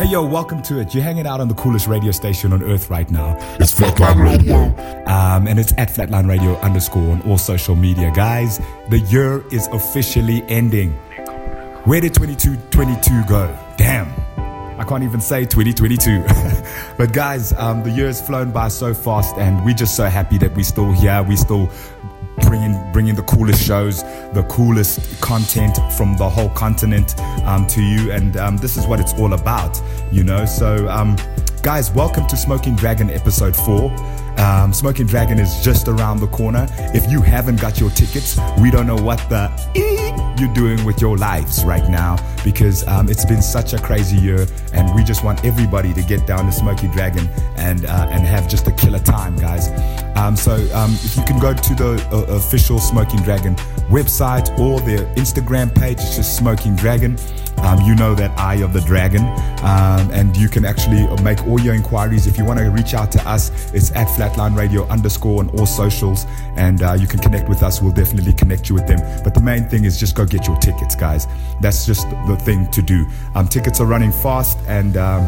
Hey yo, welcome to it. You're hanging out on the coolest radio station on earth right now. It's Flatline Radio. Um, and it's at Flatline Radio underscore on all social media. Guys, the year is officially ending. Where did 2222 go? Damn. I can't even say 2022. but guys, um, the year has flown by so fast, and we're just so happy that we're still here. We're still bringing bringing the coolest shows, the coolest content from the whole continent um, to you, and um, this is what it's all about, you know. So, um, guys, welcome to Smoking Dragon episode four. Um, Smoking Dragon is just around the corner. If you haven't got your tickets, we don't know what the you're doing with your lives right now because um, it's been such a crazy year, and we just want everybody to get down to Smoky Dragon and uh, and have just a killer time, guys. Um, so um, if you can go to the uh, official Smoking Dragon website or their Instagram page, it's just Smoking Dragon. Um, you know that eye of the dragon, um, and you can actually make all your inquiries. If you want to reach out to us, it's at Flatline Radio underscore on all socials, and uh, you can connect with us. We'll definitely connect you with them. But the main thing is just go get your tickets, guys. That's just the thing to do. Um, tickets are running fast, and um,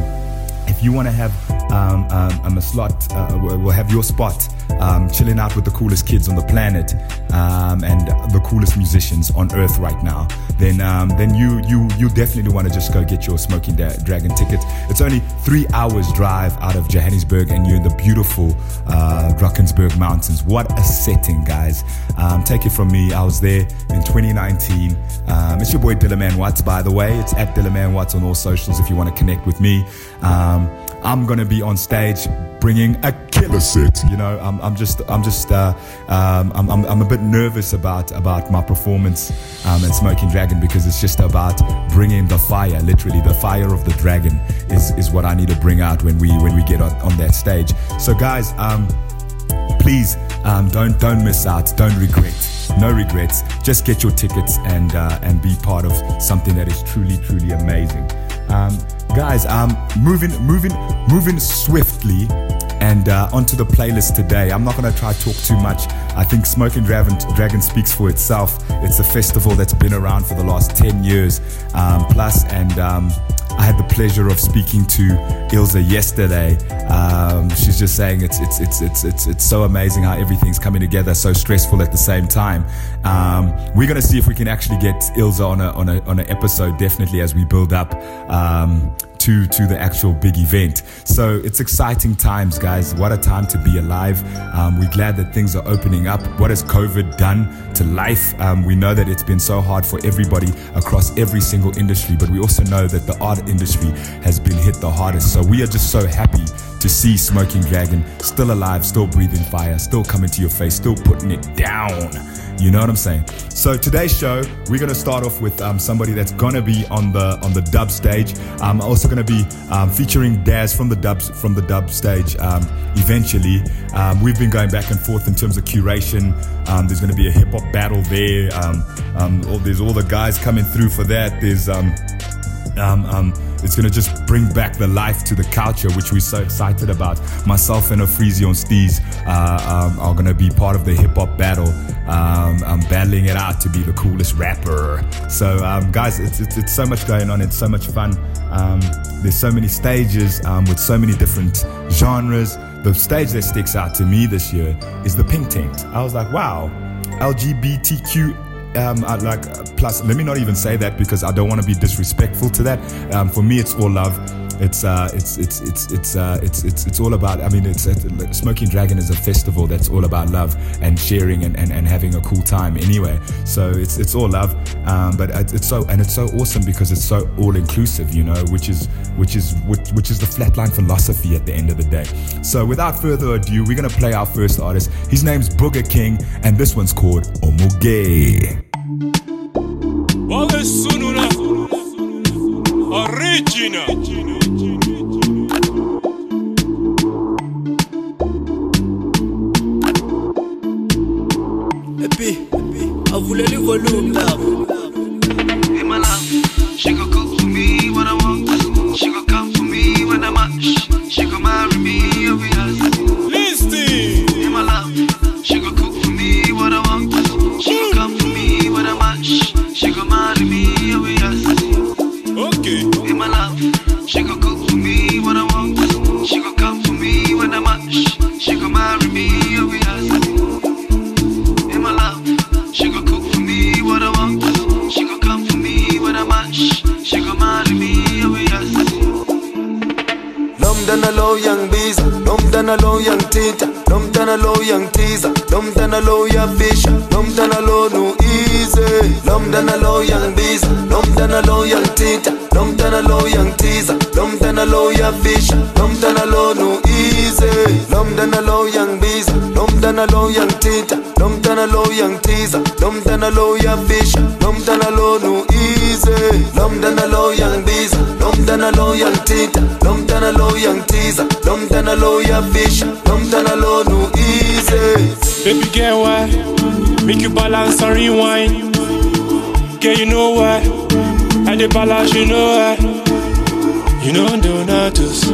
if you want to have um, um, a slot, uh, we'll have your spot um, chilling out with the coolest kids on the planet um, and the coolest musicians on earth right now, then um, then you you you definitely want to just go get your Smoking Dragon ticket. It's only three hours drive out of Johannesburg, and you're in the beautiful uh, Drakensberg Mountains. What a setting, guys! Um, take it from me, I was there in 2019. Um, it's your boy Dillaman Watts, by the way. It's at Dillaman Watts on all socials if you want to connect with me. Um, I'm gonna be on stage bringing a killer set. You know, I'm, I'm just, I'm just, uh, um, I'm, I'm, I'm a bit nervous about about my performance um, at Smoking Dragon because it's just about bringing the fire. Literally, the fire of the dragon is is what I need to bring out when we when we get on, on that stage. So, guys, um, please um, don't don't miss out. Don't regret. No regrets. Just get your tickets and uh, and be part of something that is truly truly amazing. Um, I'm moving moving moving swiftly and uh, onto the playlist today. I'm not going to try to talk too much. I think Smoking Dragon, Dragon speaks for itself. It's a festival that's been around for the last 10 years um, plus, and um, I had the pleasure of speaking to Ilza yesterday. Um, she's just saying it's it's it's it's it's it's so amazing how everything's coming together, so stressful at the same time. Um, we're gonna see if we can actually get Ilza on a on a on an episode, definitely as we build up. Um, to, to the actual big event. So it's exciting times, guys. What a time to be alive. Um, we're glad that things are opening up. What has COVID done to life? Um, we know that it's been so hard for everybody across every single industry, but we also know that the art industry has been hit the hardest. So we are just so happy to see Smoking Dragon still alive, still breathing fire, still coming to your face, still putting it down. You know what I'm saying? So today's show, we're gonna start off with um, somebody that's gonna be on the on the dub stage. I'm also gonna be um, featuring Daz from the dubs from the dub stage. Um, eventually, um, we've been going back and forth in terms of curation. Um, there's gonna be a hip hop battle there. Um, all, there's all the guys coming through for that. There's um, um, it's gonna just bring back the life to the culture, which we're so excited about. Myself and Afrizi on Steez uh, um, are gonna be part of the hip hop battle. Um, I'm battling it out to be the coolest rapper. So, um, guys, it's, it's, it's, so much going on. It's so much fun. Um, there's so many stages um, with so many different genres. The stage that sticks out to me this year is the Pink Tent. I was like, wow, LGBTQ um, I like plus let me not even say that because I don't want to be disrespectful to that. Um, for me, it's all love. It's uh, it's it's it's it's uh, it's it's it's all about. I mean, it's uh, Smoking Dragon is a festival that's all about love and sharing and, and, and having a cool time. Anyway, so it's it's all love. Um, but it's, it's so and it's so awesome because it's so all inclusive. You know, which is which is which, which is the flatline philosophy at the end of the day. So without further ado, we're gonna play our first artist. His name's Booger King, and this one's called Omoge. Original. voluntad. Lomdana low young beezer, Lomdana low young tita, Lomdana low young teaser, Lomdana low ya fish, Lomdana low no easy, Lomdana low young beezer, Lomdana low young tita, Lomdana low young teaser, Lomdana low ya fish, Lomdana low no easy. Baby girl, why? Make you balance and rewind. Girl, you know why? I dey balance, you know why? You know Donatus,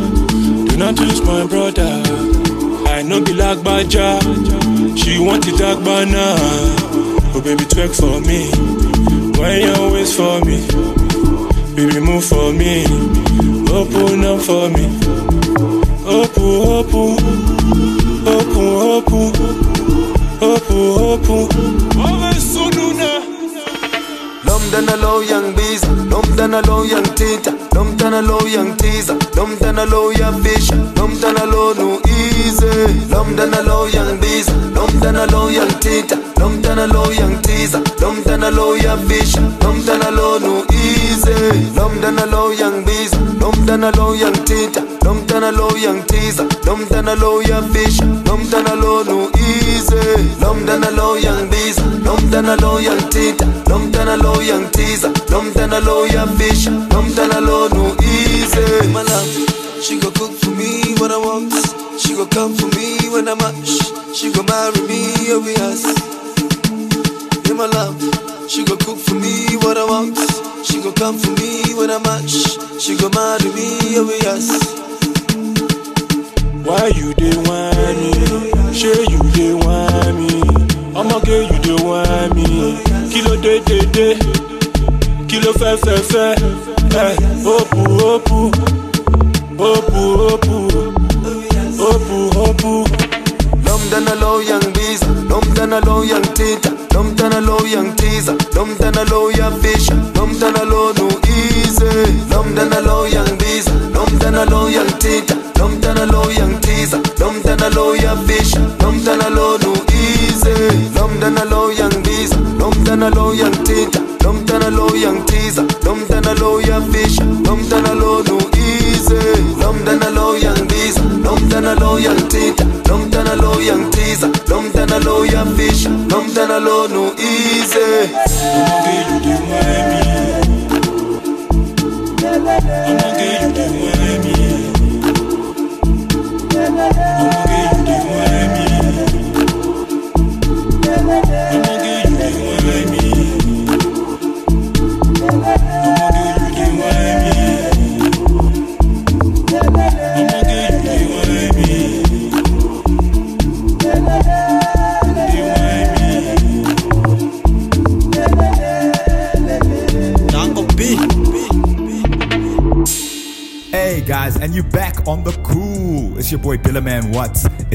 Donatus my brother. I know be like Baja. She want it dark banana. Oh baby, twerk for me. Why you always for me? Baby, move for me. Open up for me. Open, open, open, open, open, open. Ove sununa. Lomdana low young bees, Lomdana low young tita, Lomdana low young teaser, Lomdana low ya fish, Lomdana low no easy, Lomdana low young bees, Lomdana low young tita, Lomdana low young teaser, Lomdana low ya fish, Lomdana low no easy, Lomdana low young bees, Lomdana low young tita, Lomdana low young teaser, Lomdana low ya fish, Lomdana low no easy, Lomdana low young bees, Lomdana low young tita, Lomdana low young teaser, Lomdana low ya fish, Lomdana low no easy. My love, she gon' cook for me what I want. She gon' come for me when I'm up. She gon' marry me, oh yes. Yeah, my love, she gon' cook for me what I want. She gon' come for me when I'm. She gon' marry me, oh yes. Why you dey want me? Sure you dey want me. I'ma get you dey want me. Kilo de de de. Kilo fe fe fe. Eh, opu opu. Opu opu. Opu opu. Lomdana low young bees, Lomdana low young tita, Lomdana low young teaser, Lomdana low ya fish, Lomdana low no easy, Lomdana low young bees, Lomdana low young Lomdana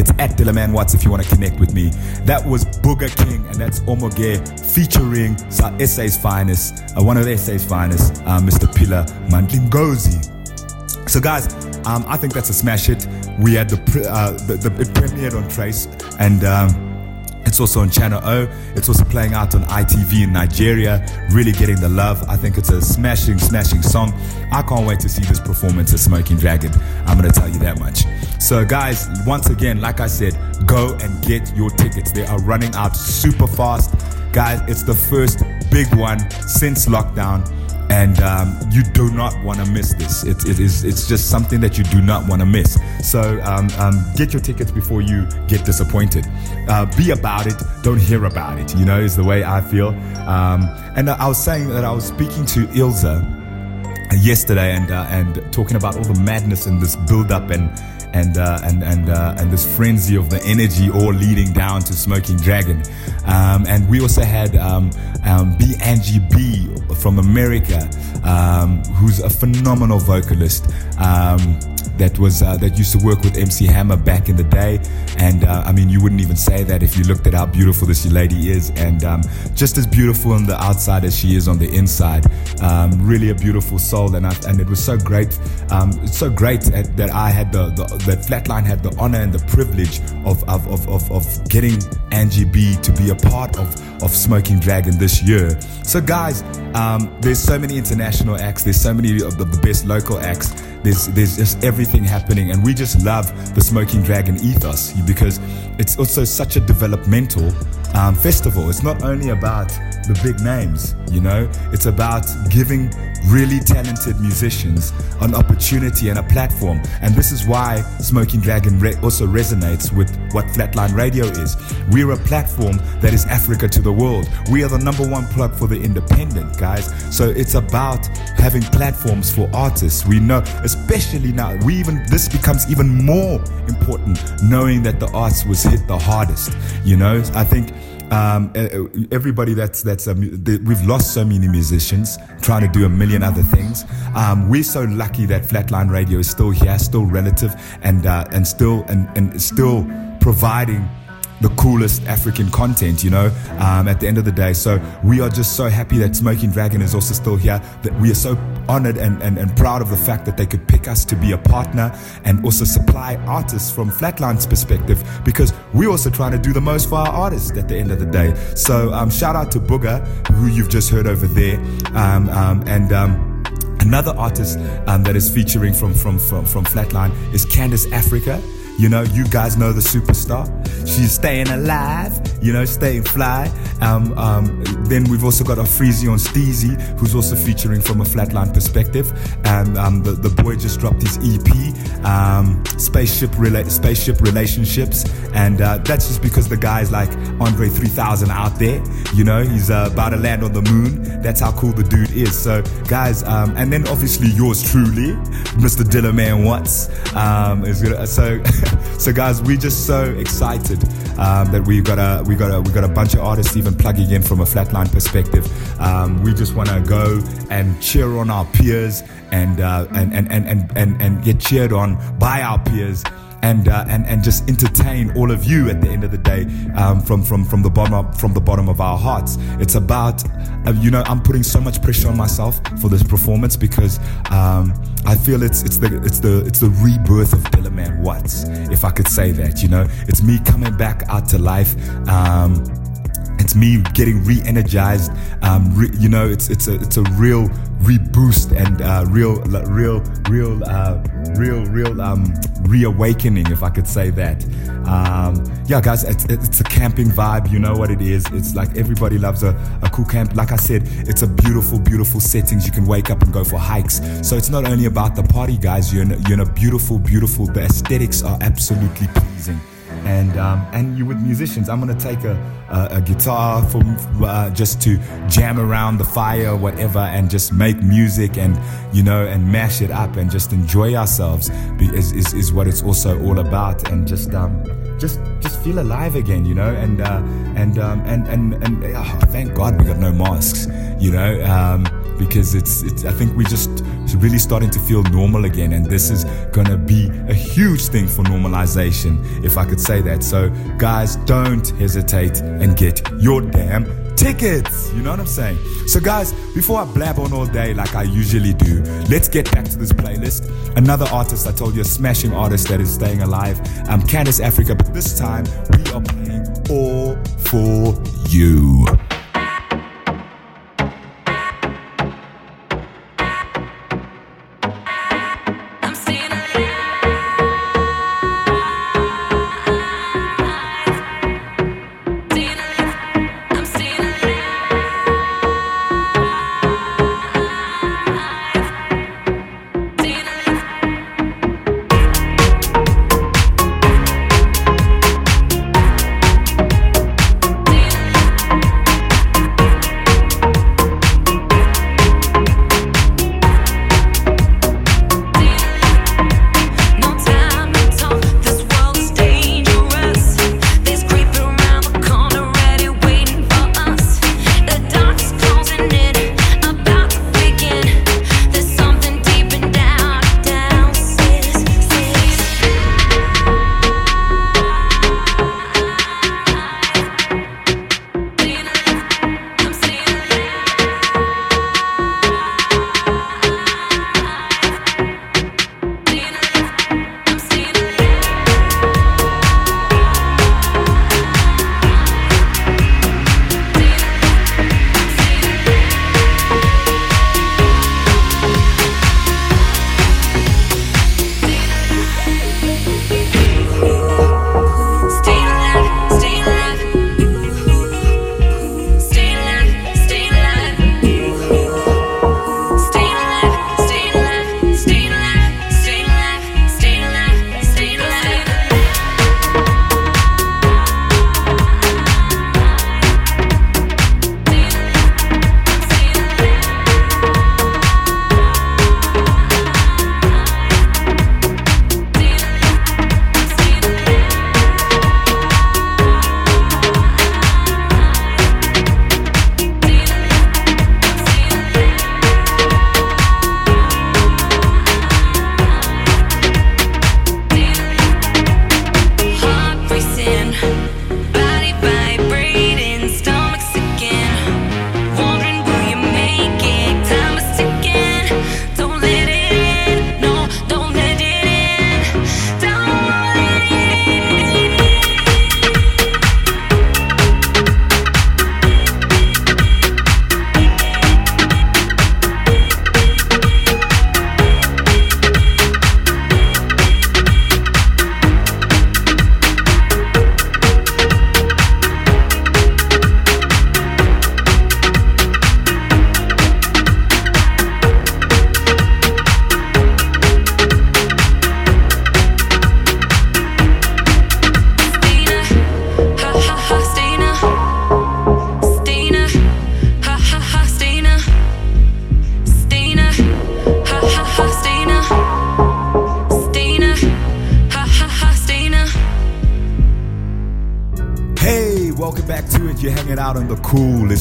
It's at Dillaman Watts if you want to connect with me. That was Booger King, and that's Omoge featuring Sa- SA's finest, uh, one of SA's finest, uh, Mr. Pila Mandlingozi. So, guys, um, I think that's a smash hit. We had the, uh, the, the it premiered on Trace, and um, it's also on Channel O. It's also playing out on ITV in Nigeria, really getting the love. I think it's a smashing, smashing song. I can't wait to see this performance of Smoking Dragon. I'm going to tell you that much. So, guys, once again, like I said, go and get your tickets. They are running out super fast. Guys, it's the first big one since lockdown and um, you do not want to miss this. It, it is it's just something that you do not want to miss. So um, um, get your tickets before you get disappointed. Uh, be about it, don't hear about it. You know, is the way I feel. Um, and I was saying that I was speaking to Ilza yesterday and uh, and talking about all the madness and this build up and and uh, and and uh, and this frenzy of the energy all leading down to Smoking Dragon. Um, and we also had um, um, B Angie B from America, um, who's a phenomenal vocalist. That was uh, that used to work with MC Hammer back in the day. And uh, I mean, you wouldn't even say that if you looked at how beautiful this lady is, and um, just as beautiful on the outside as she is on the inside. Um, really a beautiful soul, and I, and it was so great, um, so great at, that I had the, the, that Flatline had the honor and the privilege of of, of, of, of getting Angie B to be a part of of Smoking Dragon this year. So guys, um, there's so many international acts. There's so many of the best local acts. There's there's just everything happening, and we just love the Smoking Dragon ethos because it's also such a developmental um, festival. It's not only about the big names, you know, it's about giving really talented musicians an opportunity and a platform. And this is why Smoking Dragon re- also resonates with what Flatline Radio is. We're a platform that is Africa to the world. We are the number one plug for the independent, guys. So it's about having platforms for artists. We know, especially now, we even this becomes even more important knowing that the arts was hit the hardest. You know, I think um, everybody that's that's um, we've lost so many musicians trying to do a million other things. Um, we're so lucky that Flatline Radio is still here, still relative, and uh, and still and, and still providing the coolest African content, you know, um, at the end of the day. So we are just so happy that Smoking Dragon is also still here, that we are so honored and, and, and proud of the fact that they could pick us to be a partner and also supply artists from Flatline's perspective because we're also trying to do the most for our artists at the end of the day. So um, shout out to Booger, who you've just heard over there. Um, um and um, Another artist um, that is featuring from, from, from, from Flatline is Candace Africa. You know, you guys know the superstar. She's staying alive, you know, staying fly. Um, um, then we've also got a Afrizi on Steezy, who's also featuring from a flatline perspective. And um, the, the boy just dropped his EP, um, Spaceship, Rela- Spaceship Relationships. And uh, that's just because the guy's like Andre 3000 out there. You know, he's uh, about to land on the moon. That's how cool the dude is. So, guys, um, and then obviously yours truly, Mr. Dillaman Watts. Um, is gonna, so, so guys, we're just so excited um, that we've got a we got a we got a bunch of artists even plugging in from a flatline perspective. Um, we just want to go and cheer on our peers and, uh, and, and, and and and and get cheered on by our peers and uh, and and just entertain all of you at the end of the day um, from from from the bottom of, from the bottom of our hearts. It's about uh, you know I'm putting so much pressure on myself for this performance because um, I feel it's it's the it's the it's the rebirth of Dillaman Watts, if I could say that. You know, it's me coming back out to life. Um, it's me getting re-energized. Um, re, you know, it's it's a it's a real reboost and uh, real real real uh, real real um, reawakening, if I could say that. Um, yeah, guys, it's, it's a camping vibe. You know what it is. It's like everybody loves a, a cool camp. Like I said, it's a beautiful, beautiful settings. You can wake up and go for hikes. So it's not only about the party, guys. You're in, you're in a beautiful, beautiful. The aesthetics are absolutely pleasing and um, and you with musicians. I'm gonna take a a, a guitar for uh, just to jam around the fire whatever, and just make music and you know and mash it up and just enjoy ourselves. Is is, is what it's also all about, and just um just just feel alive again, you know, and uh, and um, and and and oh, thank God we got no masks, you know. Um, because it's, it's I think we're just really starting to feel normal again, and this is gonna be a huge thing for normalization, if I could say that. So, guys, don't hesitate and get your damn tickets. You know what I'm saying? So, guys, before I blab on all day like I usually do, let's get back to this playlist. Another artist I told you, a smashing artist that is staying alive. I'm Candace Africa, but this time we are playing all for you.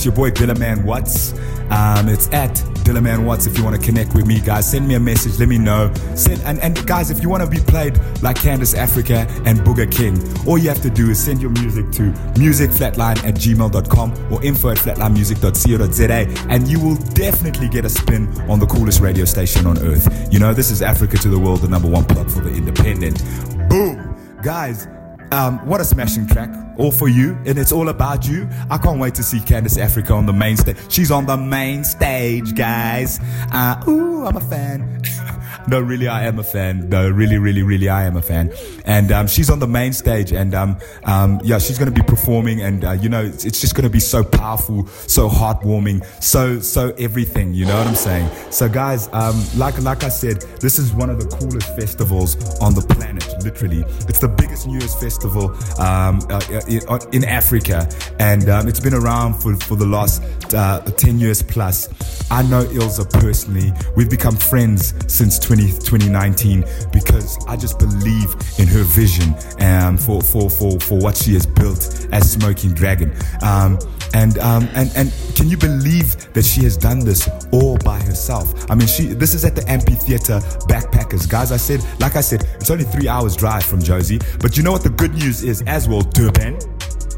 It's your boy Dillaman Watts. Um, it's at Dillaman Watts if you want to connect with me, guys. Send me a message, let me know. Send and, and guys, if you want to be played like Candace Africa and Booger King, all you have to do is send your music to musicflatline at gmail.com or info at flatlinemusic.co.za and you will definitely get a spin on the coolest radio station on earth. You know, this is Africa to the world, the number one plug for the independent. Boom! Guys, um, what a smashing track. All for you, and it's all about you. I can't wait to see Candace Africa on the main stage. She's on the main stage, guys. Uh, ooh, I'm a fan. no, really, I am a fan. No, really, really, really, I am a fan. And um, she's on the main stage, and um, um, yeah, she's going to be performing, and uh, you know, it's, it's just going to be so powerful, so heartwarming, so so everything. You know what I'm saying? So, guys, um, like like I said, this is one of the coolest festivals on the planet. Literally, it's the biggest New Year's festival um, uh, in, uh, Africa, and um, it's been around for for the last uh, 10 years plus. I know Ilza personally. We've become friends since 20, 2019 because I just believe in her vision um, for, for, for, for what she has built as Smoking Dragon. Um, and um, and and can you believe that she has done this all by herself? I mean, she this is at the amphitheater backpackers, guys. I said, like I said, it's only three hours drive from Jozi. But you know what the good news is as well, Durban.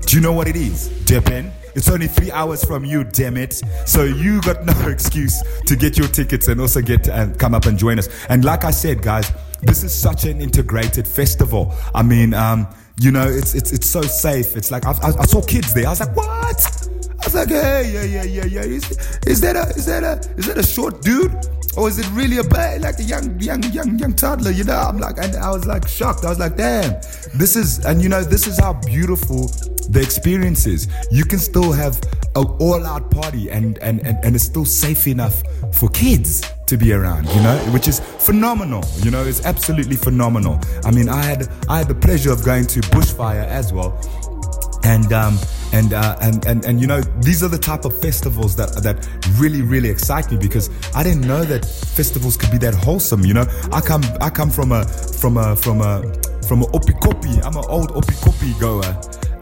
Do you know what it is, Durban? It's only three hours from you, damn it. So you got no excuse to get your tickets and also get and come up and join us. And like I said, guys, this is such an integrated festival. I mean, um, you know, it's it's it's so safe. It's like I, I, I saw kids there. I was like, what? I was like, hey, yeah, yeah, yeah, yeah. Is, is that a is that a is that a short dude? Or is it really a bad like a young young young young toddler? You know, I'm like, and I was like shocked. I was like, damn, this is and you know, this is how beautiful the experience is. You can still have an all-out party and and, and and it's still safe enough for kids to be around, you know, which is phenomenal. You know, it's absolutely phenomenal. I mean, I had I had the pleasure of going to Bushfire as well, and um, and, uh, and and and you know these are the type of festivals that that really really excite me because I didn't know that festivals could be that wholesome. You know, I come I come from a from a from a from a Oppikoppi. I'm an old Oppikoppi goer,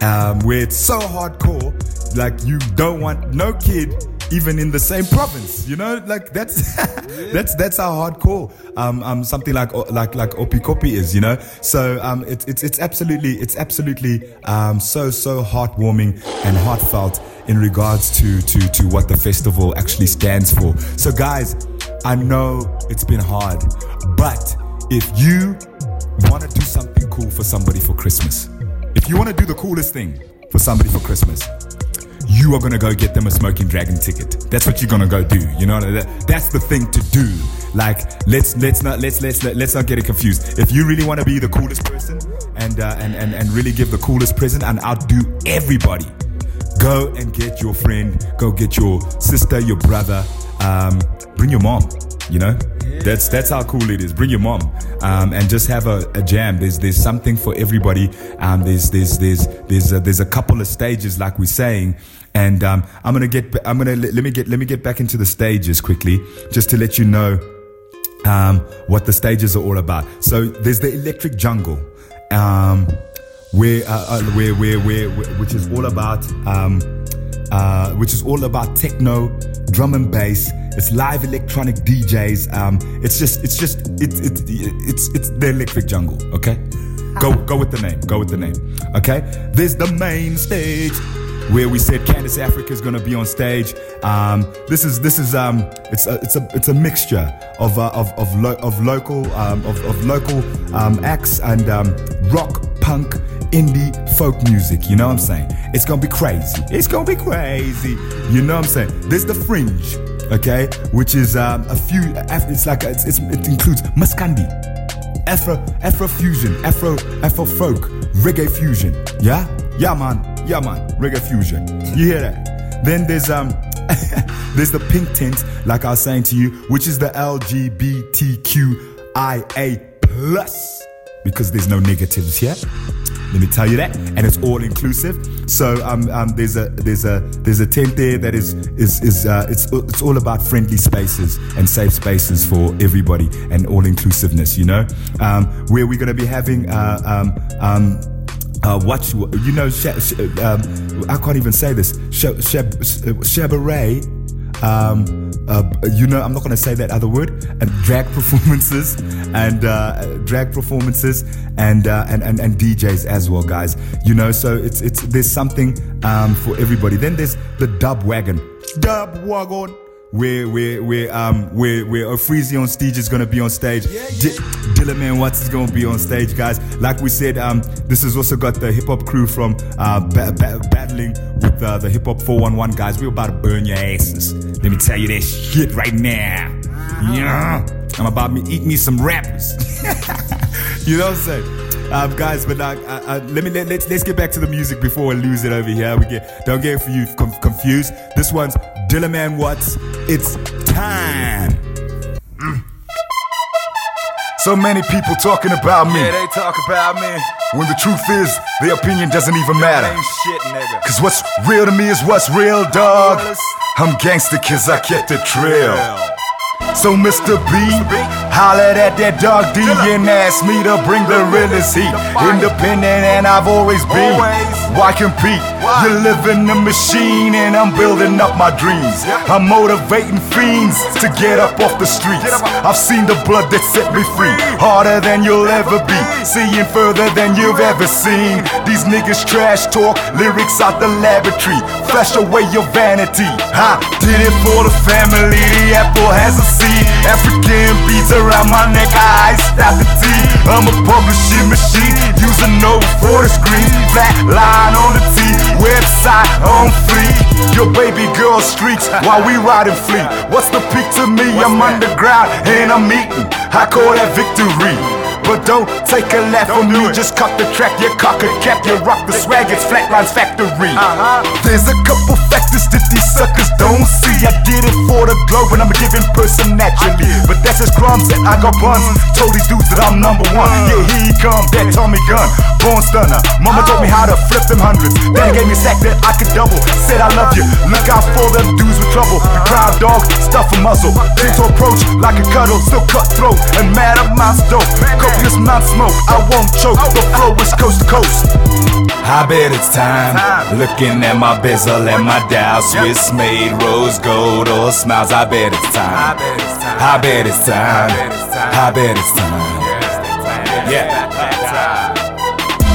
um, where it's so hardcore, like you don't want no kid even in the same province. You know, like that's that's that's how hardcore um, um something like like like Oppikoppi is. You know, so um it's it's it's absolutely it's absolutely um so so heartwarming and heartfelt in regards to to to what the festival actually stands for. So guys, I know it's been hard, but if you want to do something cool for somebody for Christmas, if you want to do the coolest thing for somebody for Christmas, you are gonna go get them a smoking dragon ticket. That's what you're gonna go do. You know that, that's the thing to do. Like let's let's not let's let's let, let's not get it confused. If you really want to be the coolest person and, uh, and and and really give the coolest present and outdo everybody, go and get your friend, go get your sister, your brother, um, bring your mom. You know, that's that's how cool it is. Bring your mom um, and just have a, a, jam. There's there's something for everybody. Um, there's there's there's there's a, there's a couple of stages, like we're saying, and um, I'm gonna get I'm gonna let, me get let me get back into the stages quickly, just to let you know um, what the stages are all about. So there's the electric jungle. Um, where, uh, uh, where, where, where, which is all about, um, uh, which is all about techno, drum and bass. It's live electronic DJs. Um, it's just, it's just, it's, it's, it's, it's the electric jungle. Okay, go, go with the name. Go with the name. Okay, there's the main stage where we said Candace Africa is going to be on stage. Um, this is this is um, it's a it's a it's a mixture of uh, of of, lo- of local um, of, of local um, acts and um, rock, punk, indie, folk music. You know what I'm saying? It's gonna be crazy. It's gonna be crazy. You know what I'm saying? There's the fringe, okay, which is um, a few. It's like it's, it's, it includes Maskandi. Afro, Afro fusion, Afro, Afro folk, reggae fusion. Yeah, yeah, man. Yeah, man, reggae fusion. You hear that? Then there's um there's the pink tent, like I was saying to you, which is the LGBTQIA plus, because there's no negatives here. Let me tell you that, and it's all inclusive. So um, um, there's a there's a there's a tent there that is is is uh, it's it's all about friendly spaces and safe spaces for everybody and all inclusiveness. You know, um, where we're going to be having uh, um, um, uh, you, know, sh- sh- um, I can't even say this. Sh- sh- Shabaray, um, uh, you know, I'm not going to say that other word. And drag performances and uh, drag performances and, uh, and and and DJs as well, guys. You know, so it's it's there's something um, for everybody. Then there's the dub wagon, dub wagon where where where um where where Freezy on stage is gonna be on stage. Yeah, yeah. Dillaman Watts is gonna be on stage, guys. Like we said, um this has also got the hip hop crew from uh ba- ba- battling with uh, the hip hop 411 guys. We're about to burn your asses. Let me tell you that shit right now. Yeah, I'm about to eat me some rappers. you know what I'm saying? Um, guys, but uh, uh, uh, let me let, let's let's get back to the music before we lose it over here. We get don't get you confused. This one's Dillaman Watts. It's time. Mm. So many people talking about me. Yeah, they talk about me. When the truth is, their opinion doesn't even matter. Shit, nigga. Cause what's real to me is what's real, dog. I'm gangster cause I kept it real. So Mr. B, hollered at that dog D and asked me to bring the realest heat. Independent and I've always been. Why compete? You live in a machine and I'm building up my dreams. I'm motivating fiends to get up off the streets. I've seen the blood that set me free. Harder than you'll ever be. Seeing further than you've ever seen. These niggas trash talk lyrics out the laboratory. Flash away your vanity. I did it for the family. The apple has a seed. African beats around my neck. I stop the T. I'm a publishing machine. Using no for the screen. Flat line on the T. Website on fleek. Your baby girl streaks while we riding fleet. What's the peak to me? I'm underground and I'm eating. I call that victory. But don't take a laugh from me. Just cut the track, you cock a cap, you rock the swag. It's Flatlines Factory. There's a couple factors that these suckers don't see. I did it for the globe and I'm a giving person naturally. But that's just crumbs and I got buns. Told these dudes that I'm number one. Mm. Yeah, here he come, that Tommy gun. Born stunner. Mama taught me oh. how to flip them hundreds. Then he gave me a sack that I could double. Said I love you. Look out for them dudes with trouble. We crowd dog, stuff a muzzle. Things to approach like a cuddle. Still cutthroat and mad amounts dope. Copious amount smoke. I won't choke. Oh. The flow is coast to coast. I bet it's time. Looking at my bezel and my dial, Swiss made rose gold or smiles. I bet it's time. I bet it's time. I bet it's time. Yeah.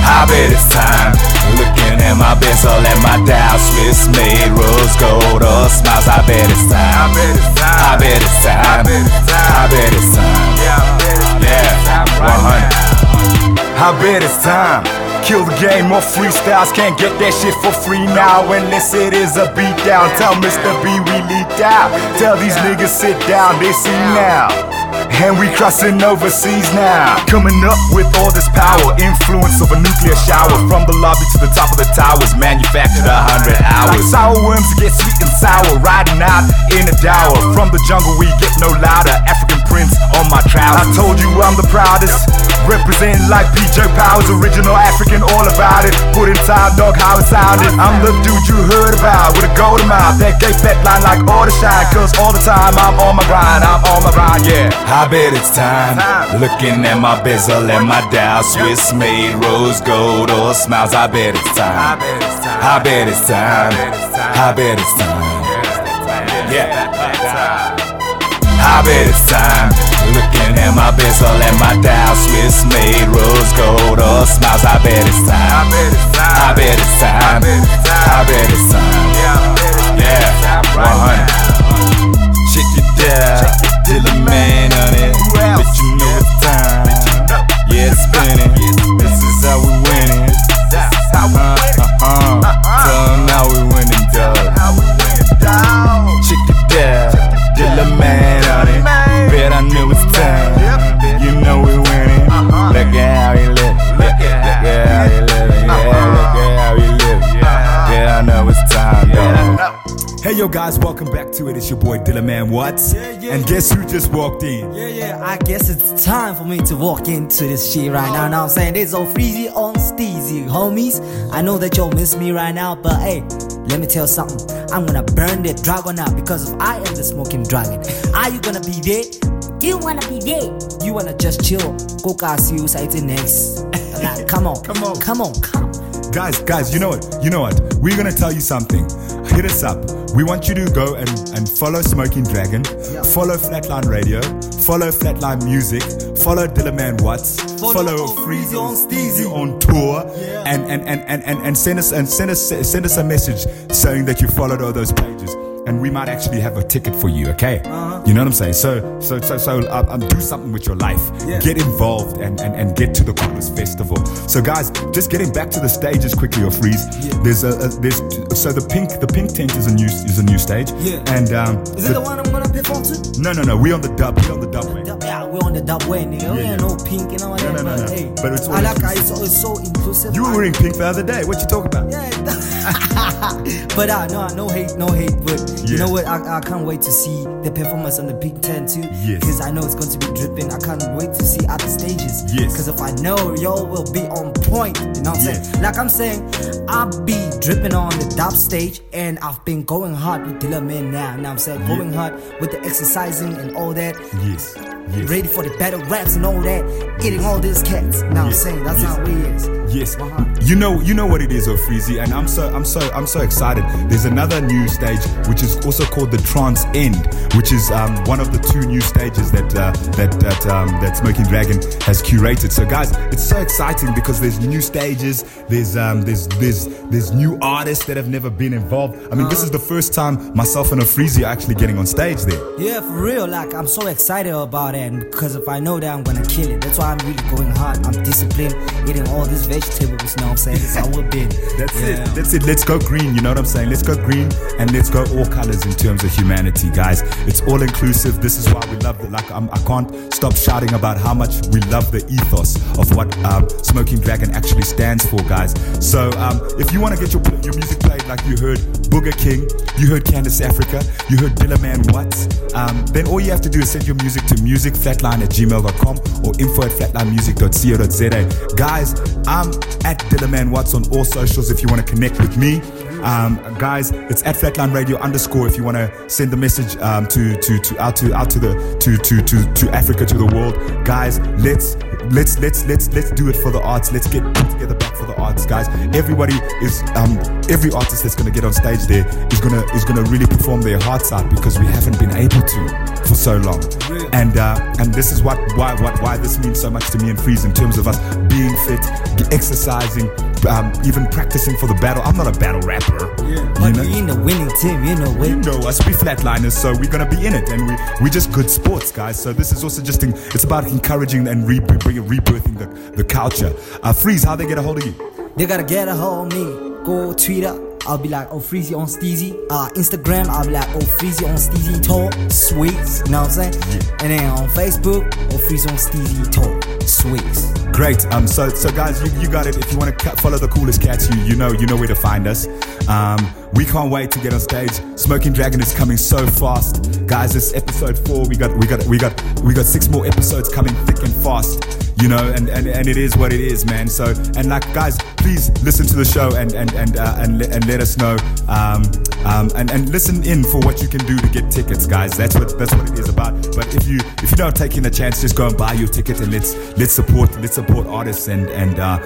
I bet it's time. Looking at my bezel and my dial, Swiss made rose gold or smiles. I bet it's time. I bet it's time. I bet it's time. I bet it's time. Yeah. 100. I bet it's time. Kill the game or freestyles. Can't get that shit for free now unless it is a beatdown. Tell Mr. B we leaked out. Tell these niggas sit down. They see now. And we crossing overseas now. Coming up with all this power, influence of a nuclear shower. From the lobby to the top of the towers, manufactured a hundred hours. Like sour worms get sweet and sour, riding out in a dower. From the jungle we get no louder. African on my trousers. I told you I'm the proudest. Representing like PJ Powers, original African, all about it. Put in time, dog, how it sounded. I'm the dude you heard about with a golden mouth. That gay fat line like all the shine. Cause all the time I'm on my grind, I'm on my grind, yeah. I bet it's time. Looking at my bezel and my dial, Swiss made rose gold or smiles. I bet it's time. I bet it's time. I bet it's time. I bet it's time. Yeah. I bet it's time. Looking at my bezel and my dial, Swiss made rose gold or smiles. I bet it's time. I bet it's time. I bet it's time. Yeah. 100. Check it out. Dylan man on it. Bet you know it's time. Yeah, it's spinning. This is how we winning. Uh, uh, uh. Yo guys, welcome back to it. It's your boy Dillaman Watts. Yeah, yeah. And guess who just walked in? Yeah, yeah, I guess it's time for me to walk into this shit right now. Now I'm saying this on Freezy on Steezy, homies. I know that y'all miss me right now, but hey, let me tell you something. I'm gonna burn that dragon out because if I am the smoking dragon, are you gonna be there? You wanna be there? You wanna just chill? Go see you next. Like, come on, Come on. come on, come. Guys, guys, you know what? You know what? We're gonna tell you something. Hit us up. We want you to go and, and follow Smoking Dragon, follow Flatline Radio, follow Flatline Music, follow Dillaman Watts, Follow follow Freezy on Steezy. on tour, Yeah. and, and, and, and, and, and send us and send us send us a message saying that you followed all those pages. And we might actually have a ticket for you, okay? Uh-huh. You know what I'm saying? So, so, so, so, uh, um, do something with your life. Yeah. Get involved and, and, and get to the coolest festival. So, guys, just getting back to the stages quickly, or freeze. Yeah. There's a, a there's so the pink the pink tent is a new is a new stage. Yeah. And um, Is it the one I'm gonna perform to? no, no, no. We on the dub. We on the dub. Yeah, we're on the dub way, nigga. We Yeah, ain't yeah. no pink and all that. no, no, but no. hey, But it's all I like how it's, so- it's so inclusive. You were wearing pink the other day. What you talking about? Yeah, but uh, no, no hate, no hate. But you know what? I, I can't wait to see the performance on the Pink Tent too. Yes. Because I know it's going to be dripping. I can't wait to see other stages. Yes. Because if I know y'all will be on point, you know what I'm Yeah. saying? Like I'm saying, I'll be dripping on the dub stage, and I've been going hard with Dilla Man now. Now I'm saying going hard with the exercising and all that. Yes. Yes. Ready for the battle raps and all that, eating all these cats. Now I'm saying that's Yes. how we is. Yes, Uh-huh. you know, you know what it is, O'Freezy, and I'm so, I'm so, I'm so excited. There's another new stage which is also called the Trance Tent, which is um, one of the two new stages that uh, that that um, that Smoking Dragon has curated. So, guys, it's so exciting because there's new stages, there's um, there's there's there's new artists that have never been involved. I mean, this is the first time myself and O'Freezy are actually getting on stage there. Yeah, for real. Like I'm so excited about it because if I know that I'm gonna kill it, that's why I'm really going hard. I'm disciplined, eating all these vegetables. You know what I'm saying? That's how we've. That's Yeah. it. That's it. Let's go green. You know what I'm saying? Let's go green and let's go all colors in terms of humanity, guys. It's all inclusive. This is why we love it. Like I'm, I can't stop shouting about how much we love the ethos of what um, Smoking Dragon actually stands for, guys. So um, if you want to get your your music played, like you heard Booger King, you heard Candace Africa, you heard Dillaman Watts, um, then all you have to do is send your music to musicflatline at gmail.com or info at flatlinemusic.co.za. Guys, I'm at Dillaman Watts on all socials if you want to connect with me. Um, guys, it's at Flatline Radio underscore if you want to send the message um, to, to to out to out to the to to to to Africa to the world. Guys, let's let's let's let's let's do it for the arts. Let's get together back for the arts, guys. Everybody is um every artist that's gonna get on stage there is gonna is gonna really perform their hearts out because we haven't been able to for so long. And uh, and this is what why what why this means so much to me and Freeze in terms of us being fit, exercising, um, even practicing for the battle. I'm not a battle rapper. Yeah. But You know? we in the winning team, you know You it. know us, we flatliners, so we're gonna be in it, and we we just good sports, guys. So this is also just in, it's about encouraging and re- bringing rebirthing the, the culture. Uh, Freeze, how they get a hold of you? They gotta get a hold of me. Go Twitter. I'll be like, oh, Freezy on Steezy. Uh, Instagram, I'll be like, oh, Freezy on Steezy Talk. Sweet. You know what I'm saying? And then on Facebook, oh, Freezy on Steezy Talk. Sweet. Great. Um. So so guys, you, you got it. If you want to follow the coolest cats, you you know you know where to find us. Um. We can't wait to get on stage. Smoking Dragon is coming so fast, guys. It's episode four. We got we got we got we got six more episodes coming thick and fast. You know, and, and, and it is what it is, man. So and like guys, please listen to the show and and and uh, and, le- and let us know. Um, um, and, and listen in for what you can do to get tickets, guys. That's what that's what it is about. But if you if you don't take in a chance, just go and buy your ticket and let's let's support let's support artists and and uh,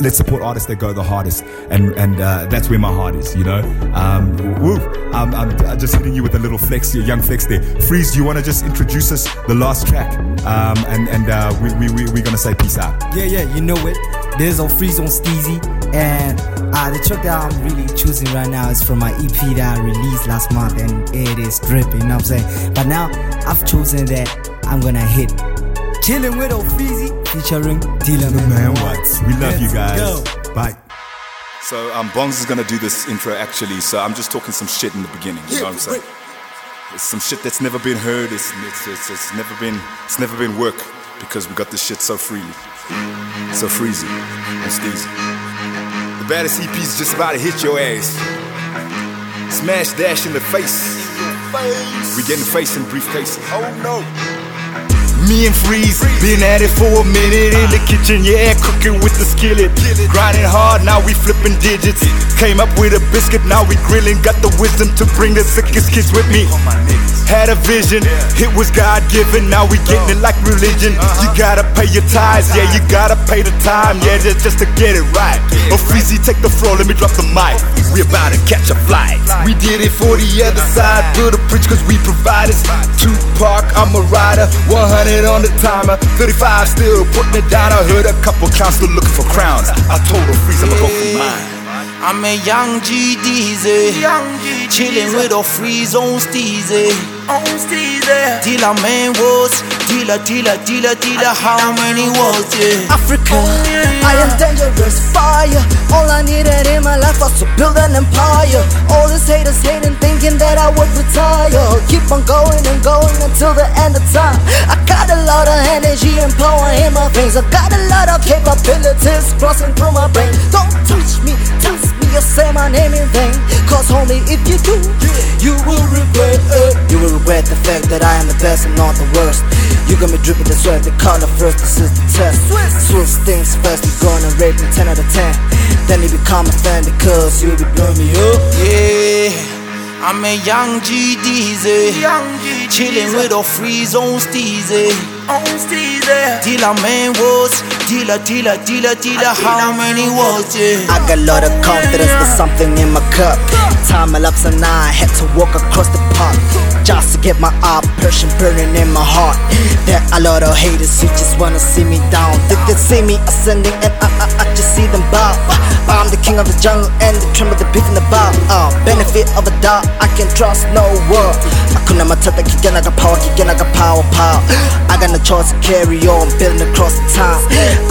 let's support artists that go the hardest. And and uh, that's where my heart is, you know. Um, woo. I'm, I'm just hitting you with a little flex here, young flex there. Freeze, do you want to just introduce us the last track? Um, and and uh, we we we we're gonna say peace out. Yeah, yeah, you know it. There's a freeze on Steezy. And uh, the track that I'm really choosing right now is from my EP that I released last month and it is dripping, you know what I'm saying? But now I've chosen that I'm gonna hit Chilling with O'Freezy featuring Dillaman, what? We love you guys. Go. Bye. So um, Bongs is gonna do this intro actually. So I'm just talking some shit in the beginning. You know what I'm saying? It's some shit that's never been heard. It's it's, it's it's never been it's never been work because we got this shit so freely, so freezy, and steezy. The baddest EP's is just about to hit your ass. Smash dash in the face. We getting face in briefcases. Oh no. Me and Freeze, been at it for a minute in the kitchen, yeah, cooking with the skillet. Grinding hard, now we flipping digits. Came up with a biscuit, now we grilling. Got the wisdom to bring the sickest kids with me. Had a vision, it was God given, now we getting it like religion. You gotta pay your tithes, yeah, you gotta pay the time, yeah, just, just to get it right. Oh, Freezy, take the floor, let me drop the mic. We about to catch a flight. We did it for the other side, build a bridge cause we providers. Tupac, I'm a rider, 100 on the timer, 35 still putting it down. I heard a couple clowns still looking for crowns. I told her Freeze, I'ma go for mine. I'm a young G Deezy, chillin' with a freeze on Steezy. On Steezy. Dealer man was, dealer, dealer, dealer, dealer. How many was it? Africa. I am dangerous fire. All I needed in my life was to build an empire. All these haters hating, thinking that I would retire. Keep on going and going until the end of time. I got a lot of energy and power in my veins. I got a lot of capabilities crossing through my brain. Don't touch me, touch me, or say my name in vain. Cause homie, if you do, you will regret it. You will regret the fact that I am the best and not the worst. You got me dripping the sweat, the color first, this is the test. Swiss things first, you gonna rate me 10 out of 10. Then you become a fan because you'll be blowing me up. Yeah, I'm a young G Deezy, chillin' with a freeze on Steezy. On Steezy. Dealer man was, dealer, dealer, dealer, dealer. How many was it? I got a lot of confidence, there's something in my cup. Time elapsed and I had to walk across the park just to get my eye passion burning in my heart. There are a lot of haters who just wanna see me down. They can see me ascending and I, I, I just see them bow. I'm the king of the jungle and the trim of the beef in the bow. Uh, benefit of a doubt, I can trust no one. I couldn't matata kigana got power, kigana got power, power. I got no choice to carry on, building across the time.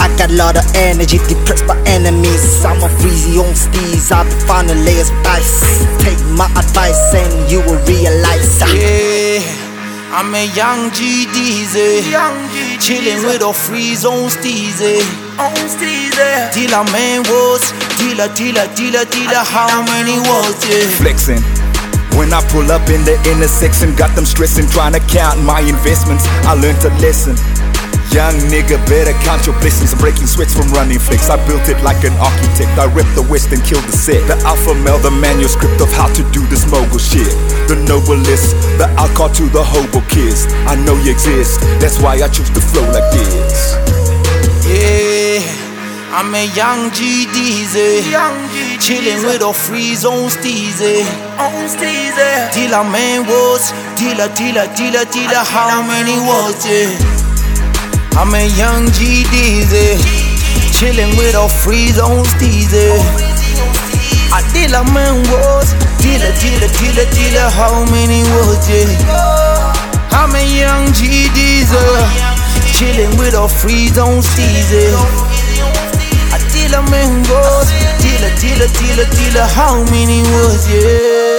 I got a lot of energy, depressed by enemies. I'm a freezy on steez, I'll be finding layers of ice. Take my advice and you will realize. ah, Yeah, I'm a young G Deezy, chillin' with a freeze on Steezy. On Steezy. Dealer man was, dealer, dealer, dealer, dealer. How many was it? flexing. When I pull up in the intersection, got them stressing, trying to count my investments. I learned a lesson. Young nigga, better count your blessings. I'm breaking sweats from running flicks. I built it like an architect. I ripped the west and killed the set. The alpha male, the manuscript of how to do this mogul shit. The noblest, the alcohol to the hobo kids. I know you exist, that's why I choose to flow like this. Yeah, I'm a young G Deezy, chillin' with a freeze on Steezy. On Steezy. Dealer man was, dealer, dealer, dealer, dealer. How many was it? I'm a young G Deezy, chillin' with a freeze on Steezy. I deal a man was, dealer, dealer, dealer, dealer. How many was it? I'm a young G Diesel, chillin' with a freeze on Steezy. A dealer man goes, dealer, dealer, dealer, dealer. How many was it?